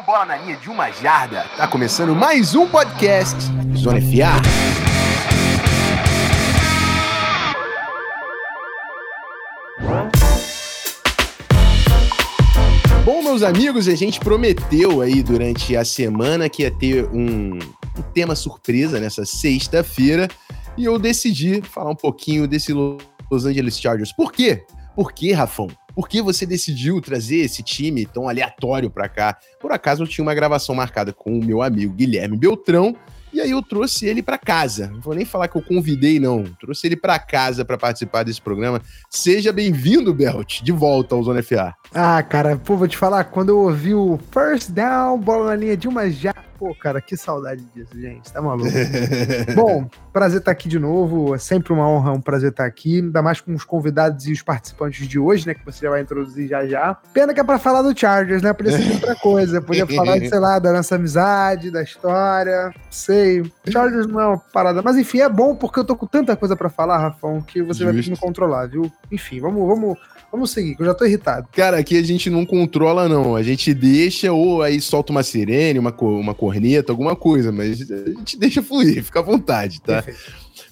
down, bola na linha de uma jarda. Tá começando mais um podcast Zona FA. Bom, meus amigos, a gente prometeu aí durante a semana que ia ter um, um tema surpresa nessa sexta-feira e eu decidi falar um pouquinho desse Los Angeles Chargers. Por quê? Por quê, Rafão? Por que você decidiu trazer esse time tão aleatório para cá? Por acaso eu tinha uma gravação marcada com o meu amigo Guilherme Beltrão, e aí eu trouxe ele para casa. Não vou nem falar que eu convidei, não. Trouxe ele para casa para participar desse programa. Seja bem-vindo, Belt, de volta ao Zona FA. Ah, cara, pô, vou te falar, quando eu ouvi o first down, bola na linha de uma já Pô, cara, que saudade disso, gente. Tá maluco. Bom, prazer estar aqui de novo. É sempre uma honra, um prazer estar aqui. Ainda mais com os convidados e os participantes de hoje, né? Que você já vai introduzir já já. Pena que é pra falar do Chargers, né? Podia ser outra coisa. Podia falar, sei lá, da nossa amizade, da história. Sei. Chargers não é uma parada. Mas enfim, é bom porque eu tô com tanta coisa para falar, Rafão, que você Justo. vai ter que me controlar, viu? Enfim, vamos, vamos Vamos seguir, que eu já tô irritado. Cara, aqui a gente não controla, não. A gente deixa, ou aí solta uma sirene, uma, uma corneta, alguma coisa, mas a gente deixa fluir, fica à vontade, tá?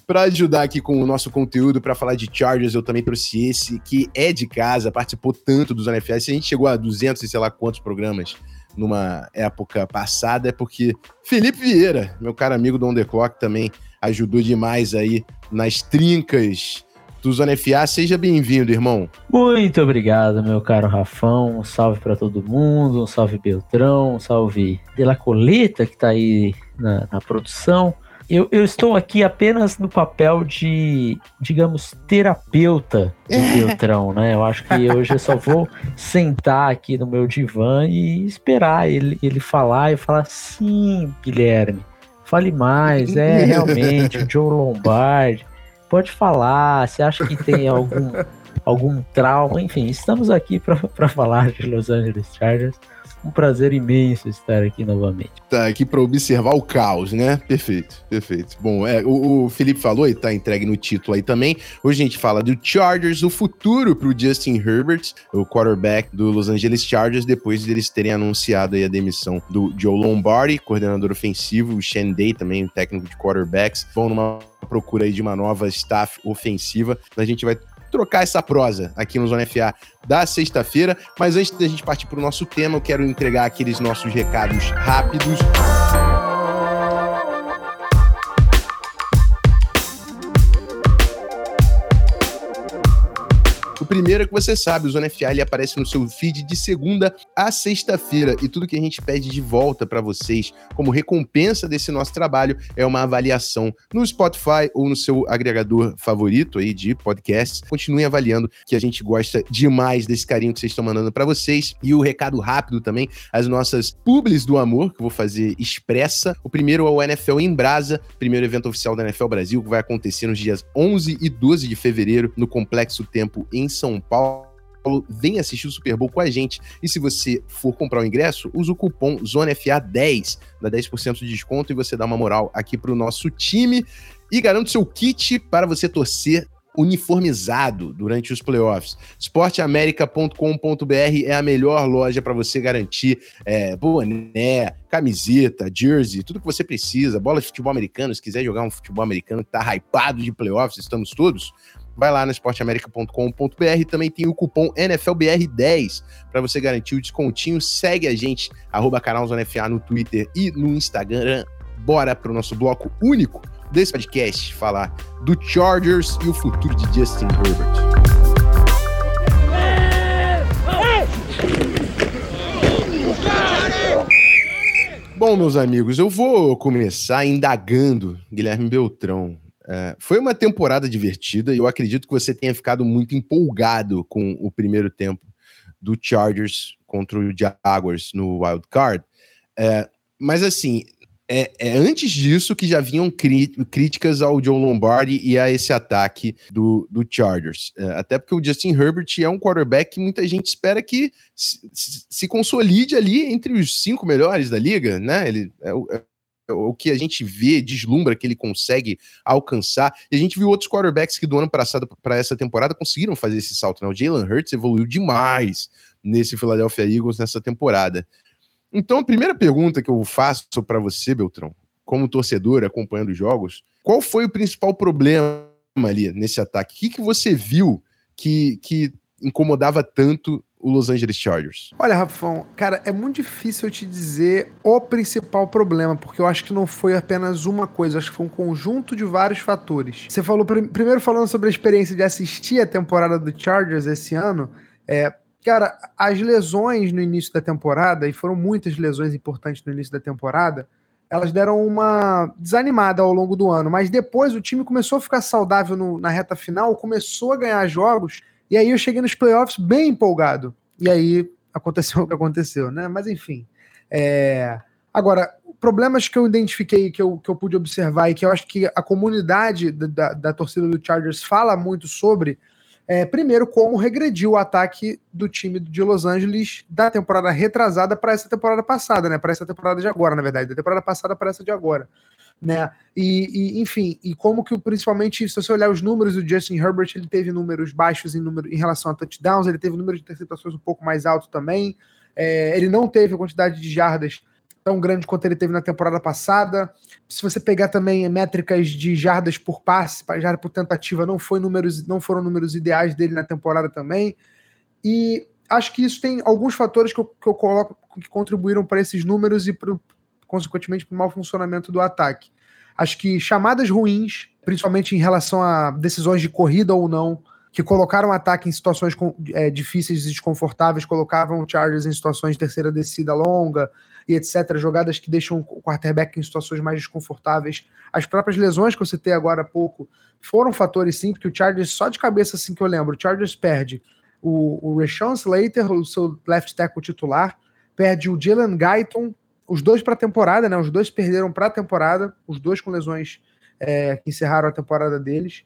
Para ajudar aqui com o nosso conteúdo, para falar de Chargers, eu também trouxe esse que é de casa, participou tanto dos NFS. A gente chegou a 200 e sei lá quantos programas numa época passada, é porque Felipe Vieira, meu caro amigo do On The Clock, também ajudou demais aí nas trincas do Zona FA. Seja bem-vindo, irmão. Muito obrigado, meu caro Rafão. Um salve para todo mundo, um salve Beltrão, um salve De La Coleta, que está aí na, na produção. Eu, eu, estou aqui apenas no papel de, digamos, terapeuta do Beltrão, né? Eu acho que hoje eu só vou sentar aqui no meu divã e esperar ele, ele falar e falar, sim, Guilherme, fale mais, é realmente, o Joe Lombardi, pode falar, você acha que tem algum, algum trauma, enfim, estamos aqui para falar de Los Angeles Chargers um prazer imenso estar aqui novamente. Tá aqui para observar o caos, né? Perfeito, perfeito. Bom, é, o, o, Felipe falou e tá entregue no título aí também. Hoje a gente fala do Chargers, o futuro para o Justin Herbert, o quarterback do Los Angeles Chargers, depois deles terem anunciado aí a demissão do Joe Lombardi, coordenador ofensivo, o Shane Day também, técnico de quarterbacks, vão numa procura aí de uma nova staff ofensiva. A gente vai trocar essa prosa aqui no Zona FA da sexta-feira. Mas antes da gente partir para o nosso tema, eu quero entregar aqueles nossos recados rápidos. Primeiro é que você sabe, o Zona FA ele aparece no seu feed de segunda a sexta-feira e tudo que a gente pede de volta para vocês como recompensa desse nosso trabalho é uma avaliação no Spotify ou no seu agregador favorito aí de podcasts. Continuem avaliando que a gente gosta demais desse carinho que vocês estão mandando para vocês e o recado rápido também, as nossas publis do amor que eu vou fazer expressa. O primeiro é o NFL em Brasa, primeiro evento oficial da NFL Brasil que vai acontecer nos dias 11 e 12 de fevereiro no Complexo Tempo em são Paulo, vem assistir o Super Bowl com a gente. E se você for comprar o ingresso, usa o cupom ZONAFA10, dá 10% de desconto e você dá uma moral aqui para o nosso time. E garante seu kit para você torcer uniformizado durante os playoffs. Esporteamerica.com.br é a melhor loja para você garantir é, boné, camiseta, jersey, tudo que você precisa, bola de futebol americano, se quiser jogar um futebol americano que tá hypado de playoffs, estamos todos, vai lá no esporteamerica.com.br. Também tem o cupom NFLBR10 para você garantir o descontinho. Segue a gente, arroba canalzonefa no Twitter e no Instagram. Bora para o nosso bloco único desse podcast falar do Chargers e o futuro de Justin Herbert. Bom, meus amigos, eu vou começar indagando Guilherme Beltrão. É, foi uma temporada divertida e eu acredito que você tenha ficado muito empolgado com o primeiro tempo do Chargers contra o Jaguars no Wild Card. É, mas assim, é, é, antes disso que já vinham críticas ao Joe Lombardi e a esse ataque do, do Chargers. É, até porque o Justin Herbert é um quarterback que muita gente espera que se, se consolide ali entre os cinco melhores da liga, né? Ele é, é o que a gente vê, deslumbra que ele consegue alcançar. E a gente viu outros quarterbacks que do ano passado para essa temporada conseguiram fazer esse salto. Né? O Jalen Hurts evoluiu demais nesse Philadelphia Eagles nessa temporada. Então, a primeira pergunta que eu faço para você, Beltrão, como torcedor acompanhando os jogos, qual foi o principal problema ali nesse ataque? O que, que você viu que, que incomodava tanto o Los Angeles Chargers? Olha, Rafão, cara, é muito difícil eu te dizer o principal problema, porque eu acho que não foi apenas uma coisa, acho que foi um conjunto de vários fatores. Você falou, primeiro falando sobre a experiência de assistir a temporada do Chargers esse ano, é, cara, as lesões no início da temporada, e foram muitas lesões importantes no início da temporada, elas deram uma desanimada ao longo do ano, mas depois o time começou a ficar saudável no, na reta final, começou a ganhar jogos e aí eu cheguei nos playoffs bem empolgado. E aí aconteceu o que aconteceu, né? Mas enfim. É... Agora, problemas que eu identifiquei, que eu, que eu pude observar e que eu acho que a comunidade da, da, da torcida do Chargers fala muito sobre, é, primeiro, como regrediu o ataque do time de Los Angeles da temporada retrasada para essa temporada passada, né? Para essa temporada de agora, na verdade, da temporada passada para essa de agora né? E, e, enfim, e como que principalmente se você olhar os números do Justin Herbert, ele teve números baixos em, número, em relação a touchdowns, ele teve número de interceptações um pouco mais alto também. É, ele não teve a quantidade de jardas tão grande quanto ele teve na temporada passada. Se você pegar também métricas de jardas por passe, jarda por tentativa, não foi números, não foram números ideais dele na temporada também. E acho que isso tem alguns fatores que eu, que eu coloco que contribuíram para esses números e pro, consequentemente, para o mau funcionamento do ataque. Acho que chamadas ruins, principalmente em relação a decisões de corrida ou não, que colocaram o ataque em situações é, difíceis e desconfortáveis, colocavam o Chargers em situações de terceira descida longa e etc. Jogadas que deixam o quarterback em situações mais desconfortáveis. As próprias lesões que eu citei agora há pouco foram fatores sim, porque o Chargers, só de cabeça assim que eu lembro, o Chargers perde o, o Rashawn Slater, o seu left tackle titular, perde o Jalen Guyton, os dois para a temporada, né? Os dois perderam para a temporada, os dois com lesões é, que encerraram a temporada deles.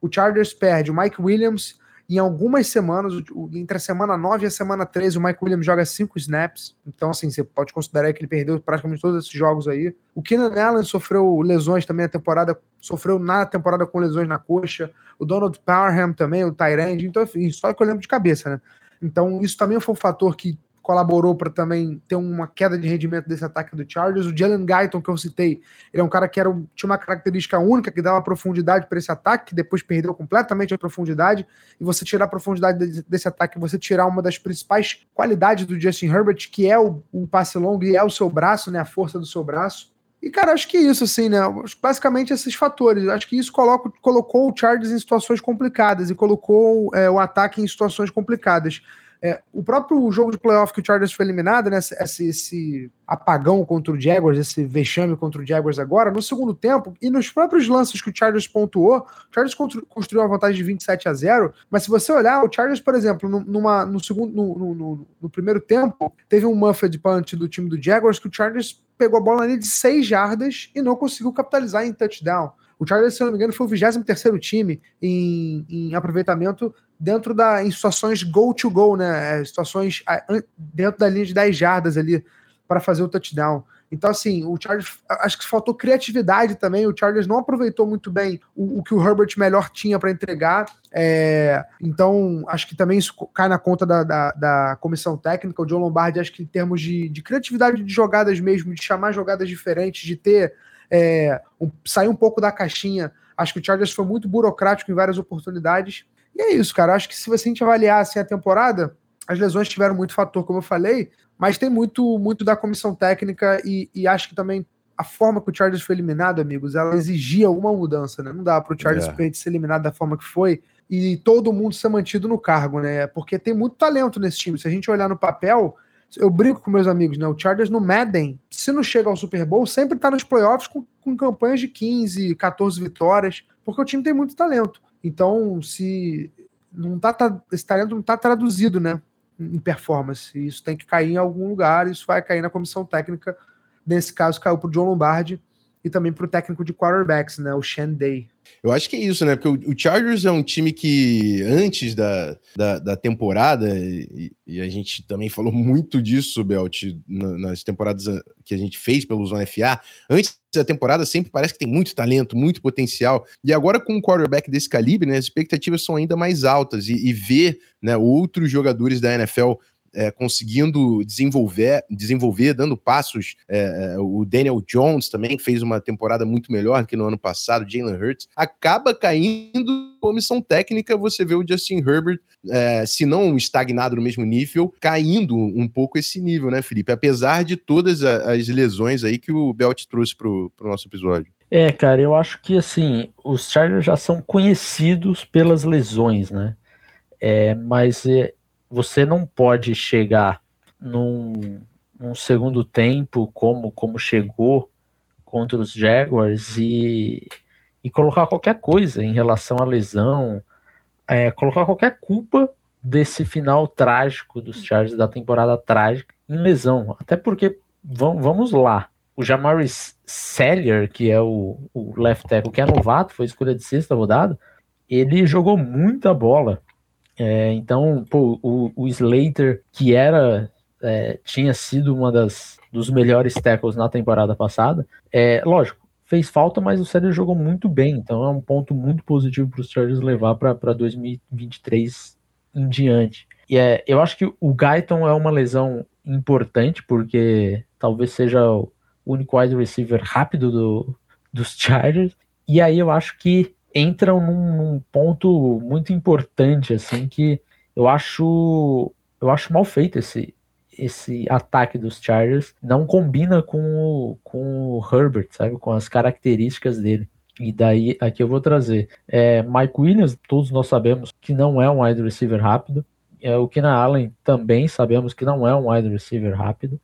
O Chargers perde o Mike Williams em algumas semanas, entre a semana 9 e a semana 13, o Mike Williams joga cinco snaps. Então, assim, você pode considerar que ele perdeu praticamente todos esses jogos aí. O Keenan Allen sofreu lesões também a temporada, sofreu na temporada com lesões na coxa. O Donald Parham também, o Tyrande. Então, enfim, só que eu lembro de cabeça, né? Então, isso também foi um fator que colaborou para também ter uma queda de rendimento desse ataque do Chargers. O Jalen Guyton, que eu citei, ele é um cara que era, tinha uma característica única, que dava profundidade para esse ataque, que depois perdeu completamente a profundidade. E você tirar a profundidade desse ataque, você tirar uma das principais qualidades do Justin Herbert, que é o, o passe longo e é o seu braço, né, a força do seu braço. E, cara, acho que isso, assim, né? Basicamente esses fatores. Acho que isso coloca, colocou o Chargers em situações complicadas e colocou é, o ataque em situações complicadas. É, o próprio jogo de playoff que o Chargers foi eliminado, né, esse, esse, apagão contra o Jaguars, esse vexame contra o Jaguars agora, no segundo tempo, e nos próprios lances que o Chargers pontuou, o Chargers construiu uma vantagem de 27 a 0, mas se você olhar, o Chargers, por exemplo, numa, no, segundo, no, no, no primeiro tempo, teve um muffed punt do time do Jaguars que o Chargers pegou a bola ali de 6 jardas e não conseguiu capitalizar em touchdown. O Chargers, se não me engano, foi o 23 time em, em aproveitamento dentro da em situações go to go, né? É, situações dentro da linha de 10 jardas ali para fazer o touchdown. Então, assim, o Chargers acho que faltou criatividade também. O Chargers não aproveitou muito bem o, o que o Herbert melhor tinha para entregar. É, então, acho que também isso cai na conta da, da, da, comissão técnica. O John Lombardi, acho que em termos de, de criatividade de jogadas mesmo, de chamar jogadas diferentes, de ter é, um, sair um pouco da caixinha. Acho que o Chargers foi muito burocrático em várias oportunidades. E é isso, cara. Acho que se você a gente avaliar assim, a temporada, as lesões tiveram muito fator, como eu falei, mas tem muito, muito da comissão técnica e, e acho que também a forma que o Chargers foi eliminado, amigos, ela exigia alguma mudança, né? Não dá para o Chargers yeah. É. ser eliminado da forma que foi e todo mundo ser mantido no cargo, né? Porque tem muito talento nesse time. Se a gente olhar no papel, eu brinco com meus amigos, né? O Chargers no Madden, se não chega ao Super Bowl, sempre tá nos playoffs com, com campanhas de 15, 14 vitórias, porque o time tem muito talento. Então, se não tá, tá esse talento não está traduzido, né? Em performance. Isso tem que cair em algum lugar, isso vai cair na comissão técnica. Nesse caso, caiu para o John Lombardi e também para o técnico de quarterbacks, né? O Shen Day. Eu acho que é isso, né? Porque o, Chargers é um time que antes da, da, da temporada, e, e, a gente também falou muito disso, Belt, nas temporadas que a gente fez pelo Zona FA, antes da temporada sempre parece que tem muito talento, muito potencial. E agora com um quarterback desse calibre, né, as expectativas são ainda mais altas. E, e ver né, outros jogadores da NFL é, conseguindo desenvolver, desenvolver, dando passos. É, é o Daniel Jones também fez uma temporada muito melhor que no ano passado, Jalen Hurts, acaba caindo comissão técnica, você vê o Justin Herbert, é, se não estagnado no mesmo nível, caindo um pouco esse nível, né, Felipe? Apesar de todas as lesões aí que o Belt trouxe para o nosso episódio. É, cara, eu acho que assim, os Chargers já são conhecidos pelas lesões, né? É, mas é, você não pode chegar num, num, segundo tempo como, como chegou contra os Jaguars e, e colocar qualquer coisa em relação à lesão, é, colocar qualquer culpa desse final trágico dos Chargers da temporada trágica em lesão. Até porque, vamos, vamos lá, o Jamaris Sellier, que é o, o left tackle, que é novato, foi escolha de sexta rodada, ele jogou muita bola. É, então, pô, o, o Slater, que era é, tinha sido uma das dos melhores tackles na temporada passada, é lógico, fez falta, mas o Sellier jogou muito bem. Então é um ponto muito positivo para os Chargers levar para 2023 em diante. E é, eu acho que o Guyton é uma lesão importante, porque talvez seja o único wide receiver rápido do, dos Chargers. E aí eu acho que entram num, num, ponto muito importante, assim, que eu acho eu acho mal feito esse, esse ataque dos Chargers. Não combina com o, com o Herbert, sabe? Com as características dele. E daí, aqui eu vou trazer. É, Mike Williams, todos nós sabemos que não é um wide receiver rápido. É, o Keenan Allen também sabemos que não é um wide receiver rápido.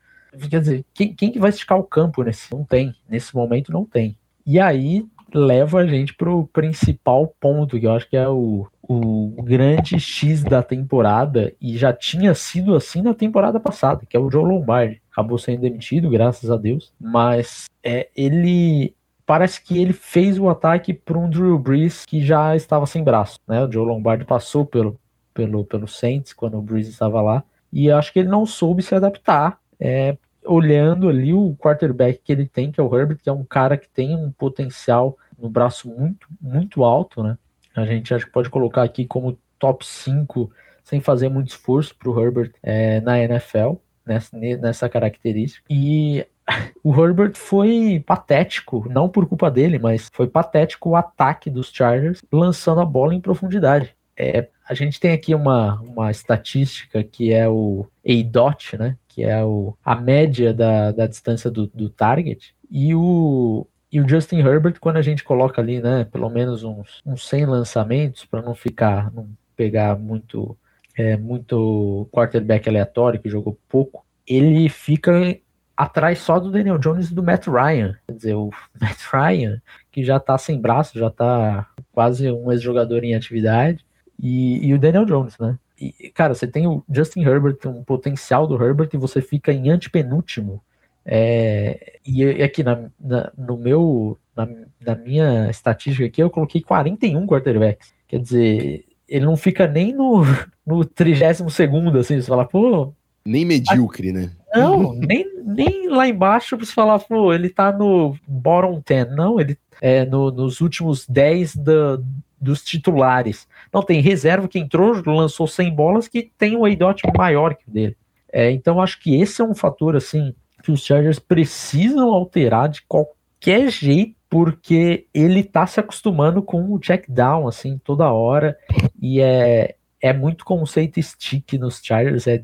Quer dizer, quem, quem que vai esticar o campo nesse? Não tem. Nesse momento não tem. E aí leva a gente pro principal ponto, que eu acho que é o, o grande X da temporada, e já tinha sido assim na temporada passada, que é o Joe Lombardi. Acabou sendo demitido, graças a Deus, mas é, ele parece que ele fez o ataque para um Drew Brees que já estava sem braço, né? O Joe Lombardi passou pelo, pelo, pelo Saints quando o Brees estava lá, e acho que ele não soube se adaptar é, olhando ali o quarterback que ele tem, que é o Herbert, que é um cara que tem um potencial no braço muito, muito alto, né? A gente acho que pode colocar aqui como top 5 sem fazer muito esforço para o Herbert é, na NFL, nessa, nessa característica. E o Herbert foi patético, não por culpa dele, mas foi patético o ataque dos Chargers lançando a bola em profundidade. É, a gente tem aqui uma, uma estatística que é o A-Dot, né? Que é o, a média da, da distância do, do target. E o, e o Justin Herbert, quando a gente coloca ali, né, pelo menos uns, uns 100 lançamentos, para não ficar, não pegar muito, é, muito quarterback aleatório, que jogou pouco, ele fica atrás só do Daniel Jones e do Matt Ryan. Quer dizer, o Matt Ryan, que já tá sem braço, já tá quase um ex-jogador em atividade, e, e o Daniel Jones, né? E, cara, você tem o Justin Herbert, um potencial do Herbert, e você fica em antepenúltimo. É, e aqui na, na, no meu, na, na, minha estatística aqui, eu coloquei 41 quarterbacks. Quer dizer, ele não fica nem no, no 32 segundo, assim, você fala, pô. Nem medíocre, a... né? Não, nem, nem lá embaixo pra você falar, pô, ele tá no bottom 10. Não, ele é no, nos últimos 10 da, dos titulares. Não, tem reserva que entrou, lançou 100 bolas, que tem um ADOT maior que o dele. É, então, acho que esse é um fator, assim, que os Chargers precisam alterar de qualquer jeito, porque ele tá se acostumando com o check down, assim, toda hora, e é, é muito conceito stick nos Chargers, é,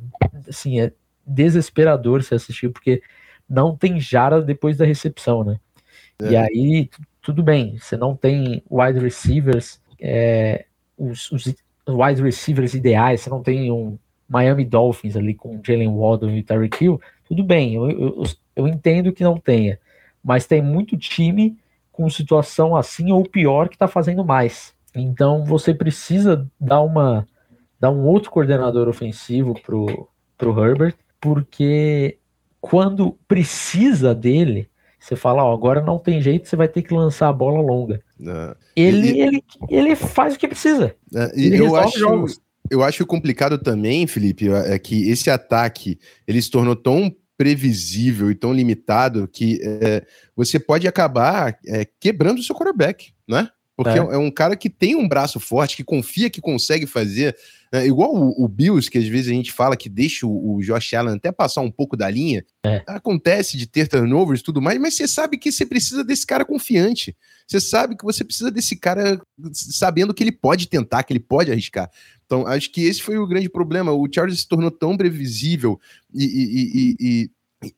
assim, é desesperador se assistir, porque não tem jara depois da recepção, né? É. E aí, tudo bem, você não tem wide receivers é, os, os, wide receivers ideais, você não tem um Miami Dolphins ali com Jalen Waddle e Tyreek Hill, tudo bem, eu, eu, eu entendo que não tenha, mas tem muito time com situação assim ou pior que está fazendo mais. Então você precisa dar uma dar um outro coordenador ofensivo pro, pro Herbert, porque quando precisa dele, você fala, ó, agora não tem jeito, você vai ter que lançar a bola longa. É. Ele, e, ele, ele faz o que precisa. É, e eu acho, jogos. eu acho complicado também, Felipe, é que esse ataque ele se tornou tão previsível e tão limitado que é, você pode acabar é, quebrando o seu quarterback, né? Porque é. é um cara que tem um braço forte, que confia que consegue fazer. É, igual o, o, Bills, que às vezes a gente fala que deixa o, o Josh Allen até passar um pouco da linha. É. Acontece de ter turnovers e tudo mais, mas você sabe que você precisa desse cara confiante. Você sabe que você precisa desse cara sabendo que ele pode tentar, que ele pode arriscar. Então, acho que esse foi o grande problema. O Charles se tornou tão previsível e, e, e,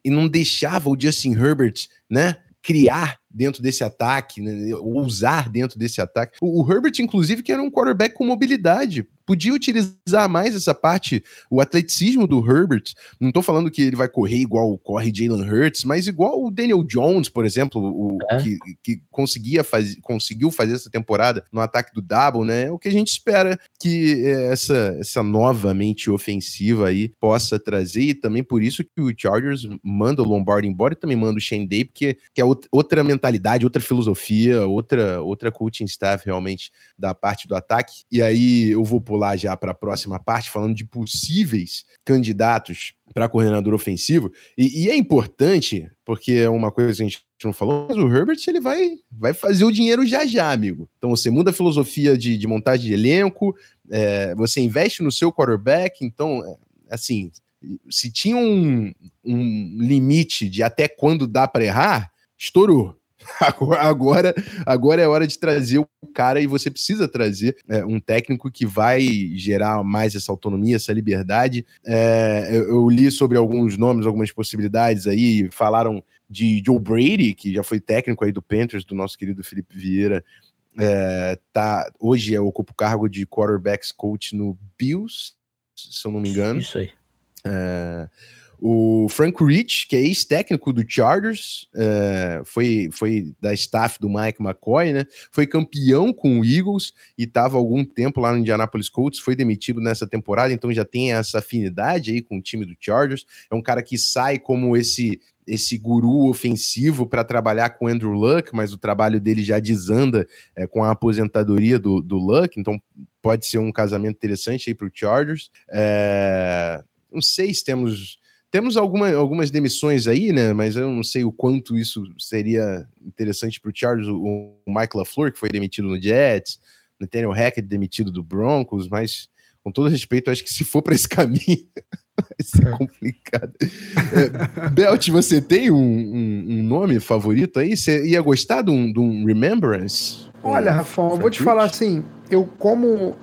e não deixava o Justin Herbert, né? criar dentro desse ataque, né, ousar dentro desse ataque. O, o, Herbert, inclusive, que era um quarterback com mobilidade, podia utilizar mais essa parte, o atleticismo do Herbert. Não estou falando que ele vai correr igual corre Jalen Hurts, mas igual o Daniel Jones, por exemplo, o, é. que, que conseguia faz, conseguiu fazer essa temporada no ataque do Double, né? É o que a gente espera que essa, essa nova mente ofensiva aí possa trazer, e também por isso que o Chargers manda o Lombardi embora e também manda o Shane Day, porque que é outra mentalidade, outra filosofia, outra, outra coaching staff realmente da parte do ataque. E aí eu vou pular já para a próxima parte, falando de possíveis candidatos para coordenador ofensivo. E, e, é importante, porque é uma coisa que a gente não falou, mas o Herbert ele vai, vai fazer o dinheiro já já, amigo. Então você muda a filosofia de, de montagem de elenco, é, você investe no seu quarterback, então, é, assim, se tinha um, um limite de até quando dá para errar, estourou. Agora, agora é hora de trazer o cara e você precisa trazer é, um técnico que vai gerar mais essa autonomia, essa liberdade. É, eu, eu, li sobre alguns nomes, algumas possibilidades aí, falaram de Joe Brady, que já foi técnico aí do Panthers, do nosso querido Felipe Vieira. É, tá, hoje é, ocupa o cargo de quarterbacks coach no Bills, se eu não me engano. Isso aí. É, o Frank Rich, que é ex-técnico do Chargers, uh, foi, foi da staff do Mike McCoy, né? Foi campeão com o Eagles e estava algum tempo lá no Indianapolis Colts, foi demitido nessa temporada, então já tem essa afinidade aí com o time do Chargers. É um cara que sai como esse esse guru ofensivo para trabalhar com Andrew Luck, mas o trabalho dele já desanda é, com a aposentadoria do, do Luck, então pode ser um casamento interessante aí para o Chargers. É, não sei se temos temos alguma, algumas demissões aí, né? Mas eu não sei o quanto isso seria interessante para o Charles. O, Michael LaFleur, que foi demitido no Jets, Nathaniel Hackett demitido do Broncos, mas com todo respeito, acho que se for para esse caminho, vai ser é. complicado. É, Belt, você tem um, um, um, nome favorito aí? Você ia gostar de um, de um Remembrance? Olha, Rafão, eu vou te falar assim, eu como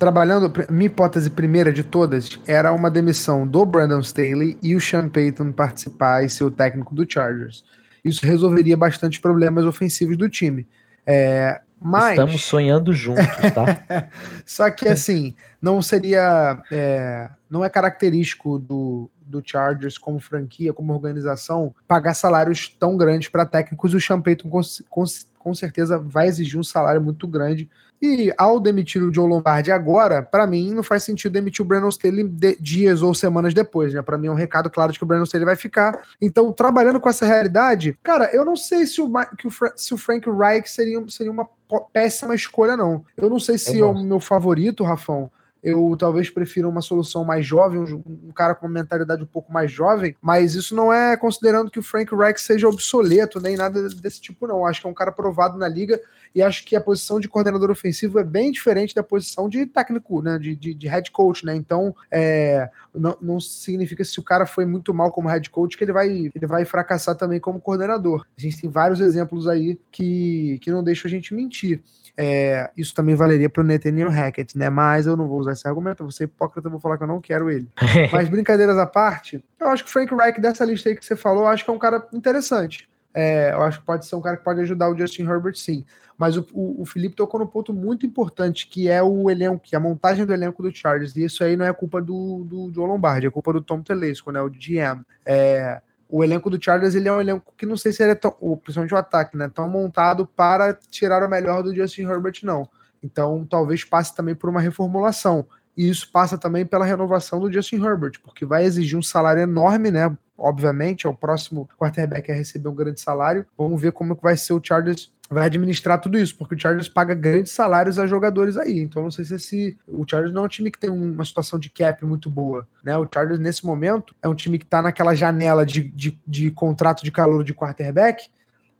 trabalhando, minha hipótese primeira de todas era uma demissão do Brandon Staley e o Sean Payton participar e ser o técnico do Chargers. Isso resolveria bastante problemas ofensivos do time. É, mas... Estamos sonhando juntos, tá? Só que assim, não seria. É, não é característico do, do Chargers como franquia, como organização, pagar salários tão grandes para técnicos. O Sean Payton com, com, com certeza vai exigir um salário muito grande e ao demitir o Joe Lombardi agora, para mim não faz sentido demitir o Brandon Staley de, dias ou semanas depois, né? Para mim é um recado claro de que o Brandon Staley vai ficar. Então, trabalhando com essa realidade, cara, eu não sei se o, o, se o Frank Reich seria, seria uma péssima escolha, não. Eu não sei se é o meu favorito, Rafão, eu talvez prefira uma solução mais jovem, um, um, cara com uma mentalidade um pouco mais jovem, mas isso não é considerando que o Frank Reich seja obsoleto, nem nada desse tipo, não. Acho que é um cara provado na liga e acho que a posição de coordenador ofensivo é bem diferente da posição de técnico, né? De, de, de head coach, né? Então, é, não, não significa se o cara foi muito mal como head coach que ele vai, ele vai fracassar também como coordenador. A gente tem vários exemplos aí que, que não deixam a gente mentir. É, isso também valeria para o Nathaniel Hackett, né? Mas eu não vou usar esse argumento, eu vou ser hipócrita, vou falar que eu não quero ele. Mas brincadeiras à parte, eu acho que o Frank Reich, dessa lista aí que você falou, eu acho que é um cara interessante. É, eu acho que pode ser um cara que pode ajudar o Justin Herbert, sim. Mas o, o, o Felipe tocou num ponto muito importante, que é o elenco, que é a montagem do elenco do Chargers. E isso aí não é culpa do, do Joe Lombardi, é culpa do Tom Telesco, né? O GM. É, o elenco do Chargers ele é um elenco que não sei se ele é tão, principalmente o ataque, né, tão montado para tirar o melhor do Justin Herbert, não. Então, talvez passe também por uma reformulação. E isso passa também pela renovação do Justin Herbert, porque vai exigir um salário enorme, né? Obviamente, é o próximo quarterback a receber um grande salário. Vamos ver como que vai ser o Chargers vai administrar tudo isso, porque o Chargers paga grandes salários a jogadores aí. Então não sei se esse, o Chargers não é um time que tem uma situação de cap muito boa, né? O Chargers nesse momento é um time que está naquela janela de, de, de contrato de calor de quarterback,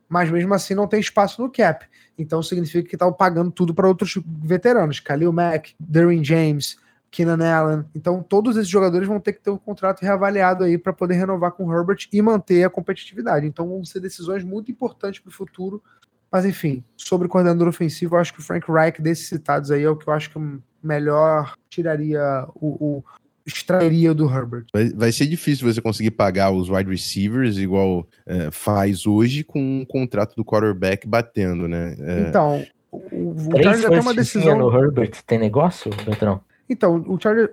mas mesmo assim não tem espaço no cap. Então significa que estava pagando tudo para outros veteranos, Khalil Mack, Derwin James, Keenan Allen. Então todos esses jogadores vão ter que ter um contrato reavaliado aí para poder renovar com o Herbert e manter a competitividade. Então vão ser decisões muito importantes para o futuro. Mas enfim, sobre o coordenador ofensivo, eu acho que o Frank Reich desses citados aí é o que eu acho que melhor tiraria o, o extrairia do Herbert. Vai, vai, ser difícil você conseguir pagar os wide receivers igual é, faz hoje com um contrato do quarterback batendo, né? É... Então, o, o Chargers tem uma decisão. no Herbert tem negócio, Beltrão? Então, o Chargers,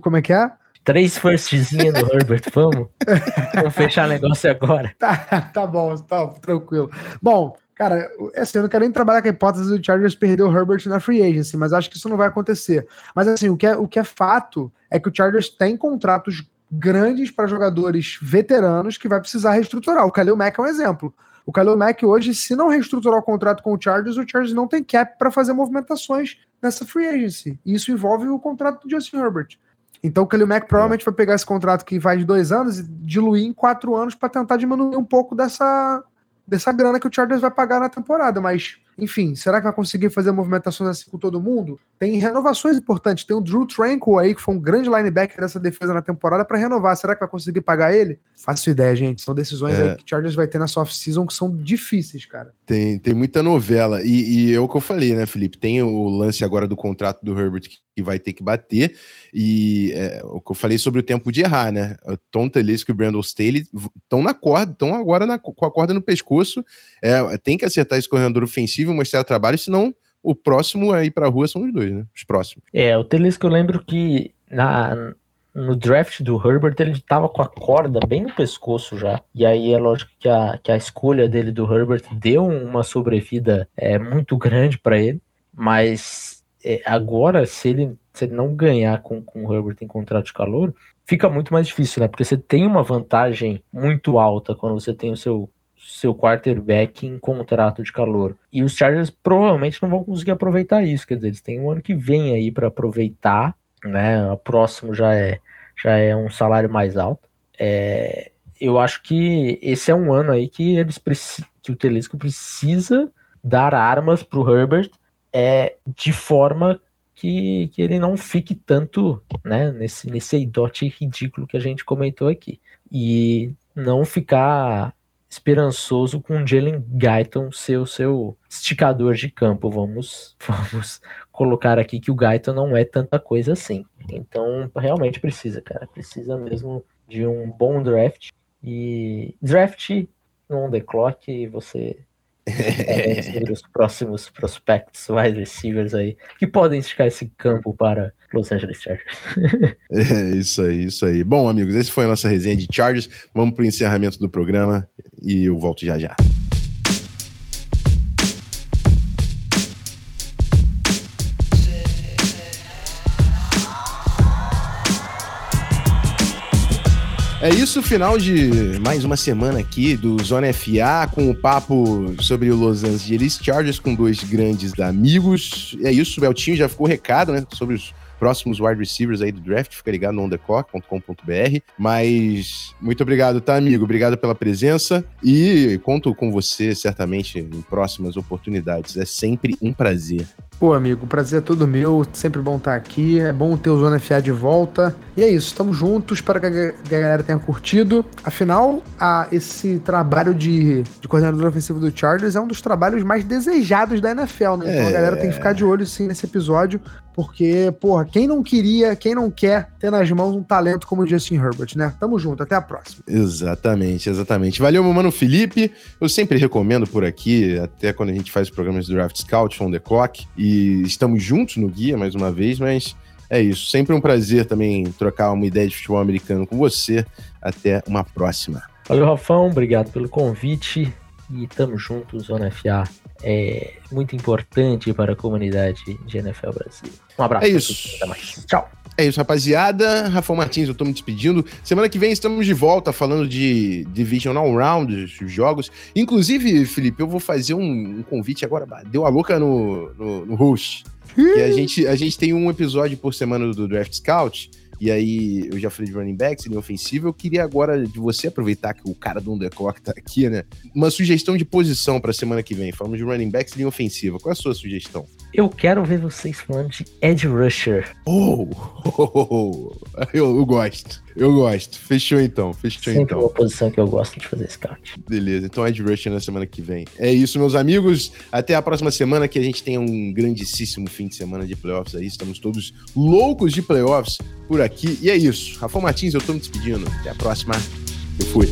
como é que é? Três firstzinha no Herbert, vamos? vamos fechar negócio agora. Tá, tá bom, tá tranquilo. Bom, Cara, assim, eu não quero nem trabalhar com a hipótese do Chargers perder o Herbert na free agency, mas acho que isso não vai acontecer. Mas assim, o que é, o que é fato é que o Chargers tem contratos grandes para jogadores veteranos que vai precisar reestruturar. O Khalil Mack é um exemplo. O Khalil Mack hoje, se não reestruturar o contrato com o Chargers, o Chargers não tem cap para fazer movimentações nessa free agency. E isso envolve o contrato do Justin Herbert. Então o Khalil Mack provavelmente vai pegar esse contrato que vai de dois anos e diluir em quatro anos para tentar diminuir um pouco dessa, dessa grana que o Chargers vai pagar na temporada, mas enfim, será que vai conseguir fazer movimentações assim com todo mundo? Tem renovações importantes. Tem o Drew Tranquil aí, que foi um grande linebacker dessa defesa na temporada, para renovar. Será que vai conseguir pagar ele? Faço ideia, gente. São decisões é. aí que o Chargers vai ter na soft season que são difíceis, cara. Tem, tem muita novela. E, e é o que eu falei, né, Felipe? Tem o lance agora do contrato do Herbert que vai ter que bater. E é, o que eu falei sobre o tempo de errar, né? O Tom Telesco e o Brandon Staley estão na corda, estão agora na, com a corda no pescoço. É, tem que acertar esse corredor ofensivo mostrar trabalho, senão o próximo a ir para a rua são os dois, né? Os próximos. É, o Telesco eu lembro que na, no draft do Herbert ele estava com a corda bem no pescoço já. E aí é lógico que a, que a escolha dele do Herbert deu uma sobrevida é, muito grande para ele. Mas é, agora, se ele, se ele não ganhar com, com o Herbert em contrato de calor, fica muito mais difícil, né? Porque você tem uma vantagem muito alta quando você tem o seu seu quarterback em contrato de calor. E os Chargers provavelmente não vão conseguir aproveitar isso, quer dizer, eles têm um ano que vem aí para aproveitar, né? O próximo já é já é um salário mais alto. É, eu acho que esse é um ano aí que eles que o Telesco precisa dar armas para o Herbert é, de forma que, que ele não fique tanto né, nesse, nesse eidote ridículo que a gente comentou aqui. E não ficar esperançoso com o Jalen Guyton ser o seu esticador de campo. Vamos, vamos colocar aqui que o Guyton não é tanta coisa assim. Então, realmente precisa, cara. Precisa mesmo de um bom draft. E draft on the clock, você sobre os próximos prospectos wide receivers aí que podem esticar esse campo para Los Angeles Chargers. é isso aí, isso aí. Bom, amigos, esse foi a nossa resenha de Chargers. Vamos para o encerramento do programa e eu volto já já. É isso, final de mais uma semana aqui do Zona FA, com o papo sobre o Los Angeles Chargers com dois grandes amigos. É isso, o Beltinho já ficou recado, né, sobre os próximos wide receivers aí do draft, fica ligado no ontheclock.com.br. Mas muito obrigado, tá, amigo? Obrigado pela presença e conto com você certamente em próximas oportunidades. É sempre um prazer. Pô, amigo, o prazer é todo meu. Sempre bom estar aqui. É bom ter o Zona FA de volta. E é isso, estamos juntos. Espero que a galera tenha curtido. Afinal, a, esse trabalho de, de coordenador ofensivo do Chargers é um dos trabalhos mais desejados da NFL, né? Então a galera tem que ficar de olho sim nesse episódio. Porque, porra, quem não queria, quem não quer ter nas mãos um talento como o Justin Herbert, né? Tamo junto, até a próxima. Exatamente, exatamente. Valeu, meu mano Felipe. Eu sempre recomendo por aqui, até quando a gente faz programas do Draft Scout on the Clock. E estamos juntos no guia mais uma vez, mas é isso. Sempre um prazer também trocar uma ideia de futebol americano com você. Até uma próxima. Valeu, Rafão. Obrigado pelo convite. E tamo junto, Zona FA é muito importante para a comunidade de NFL Brasil. Um abraço. É isso. Até mais. Tchau. É isso, rapaziada. Rafael Martins, eu tô me despedindo. Semana que vem estamos de volta falando de Divisional Round, jogos. Inclusive, Felipe, eu vou fazer um, um convite agora. Deu a louca no, no, no host. que a gente, a gente tem um episódio por semana do Draft Scout E aí, eu já falei de running backs, linha ofensiva. Eu queria agora de você aproveitar que o cara do Underclock tá aqui, né? Uma sugestão de posição pra semana que vem. Falamos de running backs e linha ofensiva. Qual é a sua sugestão? Eu quero ver vocês falando de Edge Rusher. Oh, oh, oh, oh. Eu, eu, gosto. Eu gosto. Fechou então. Fechou Sempre então. uma posição que eu gosto de fazer scout. Beleza. Então Edge Rusher na semana que vem. É isso, meus amigos. Até a próxima semana que a gente tenha um grandíssimo fim de semana de playoffs aí. Estamos todos loucos de playoffs por aqui. E é isso. Rafael Martins, eu tô me despedindo. Até a próxima. Eu fui.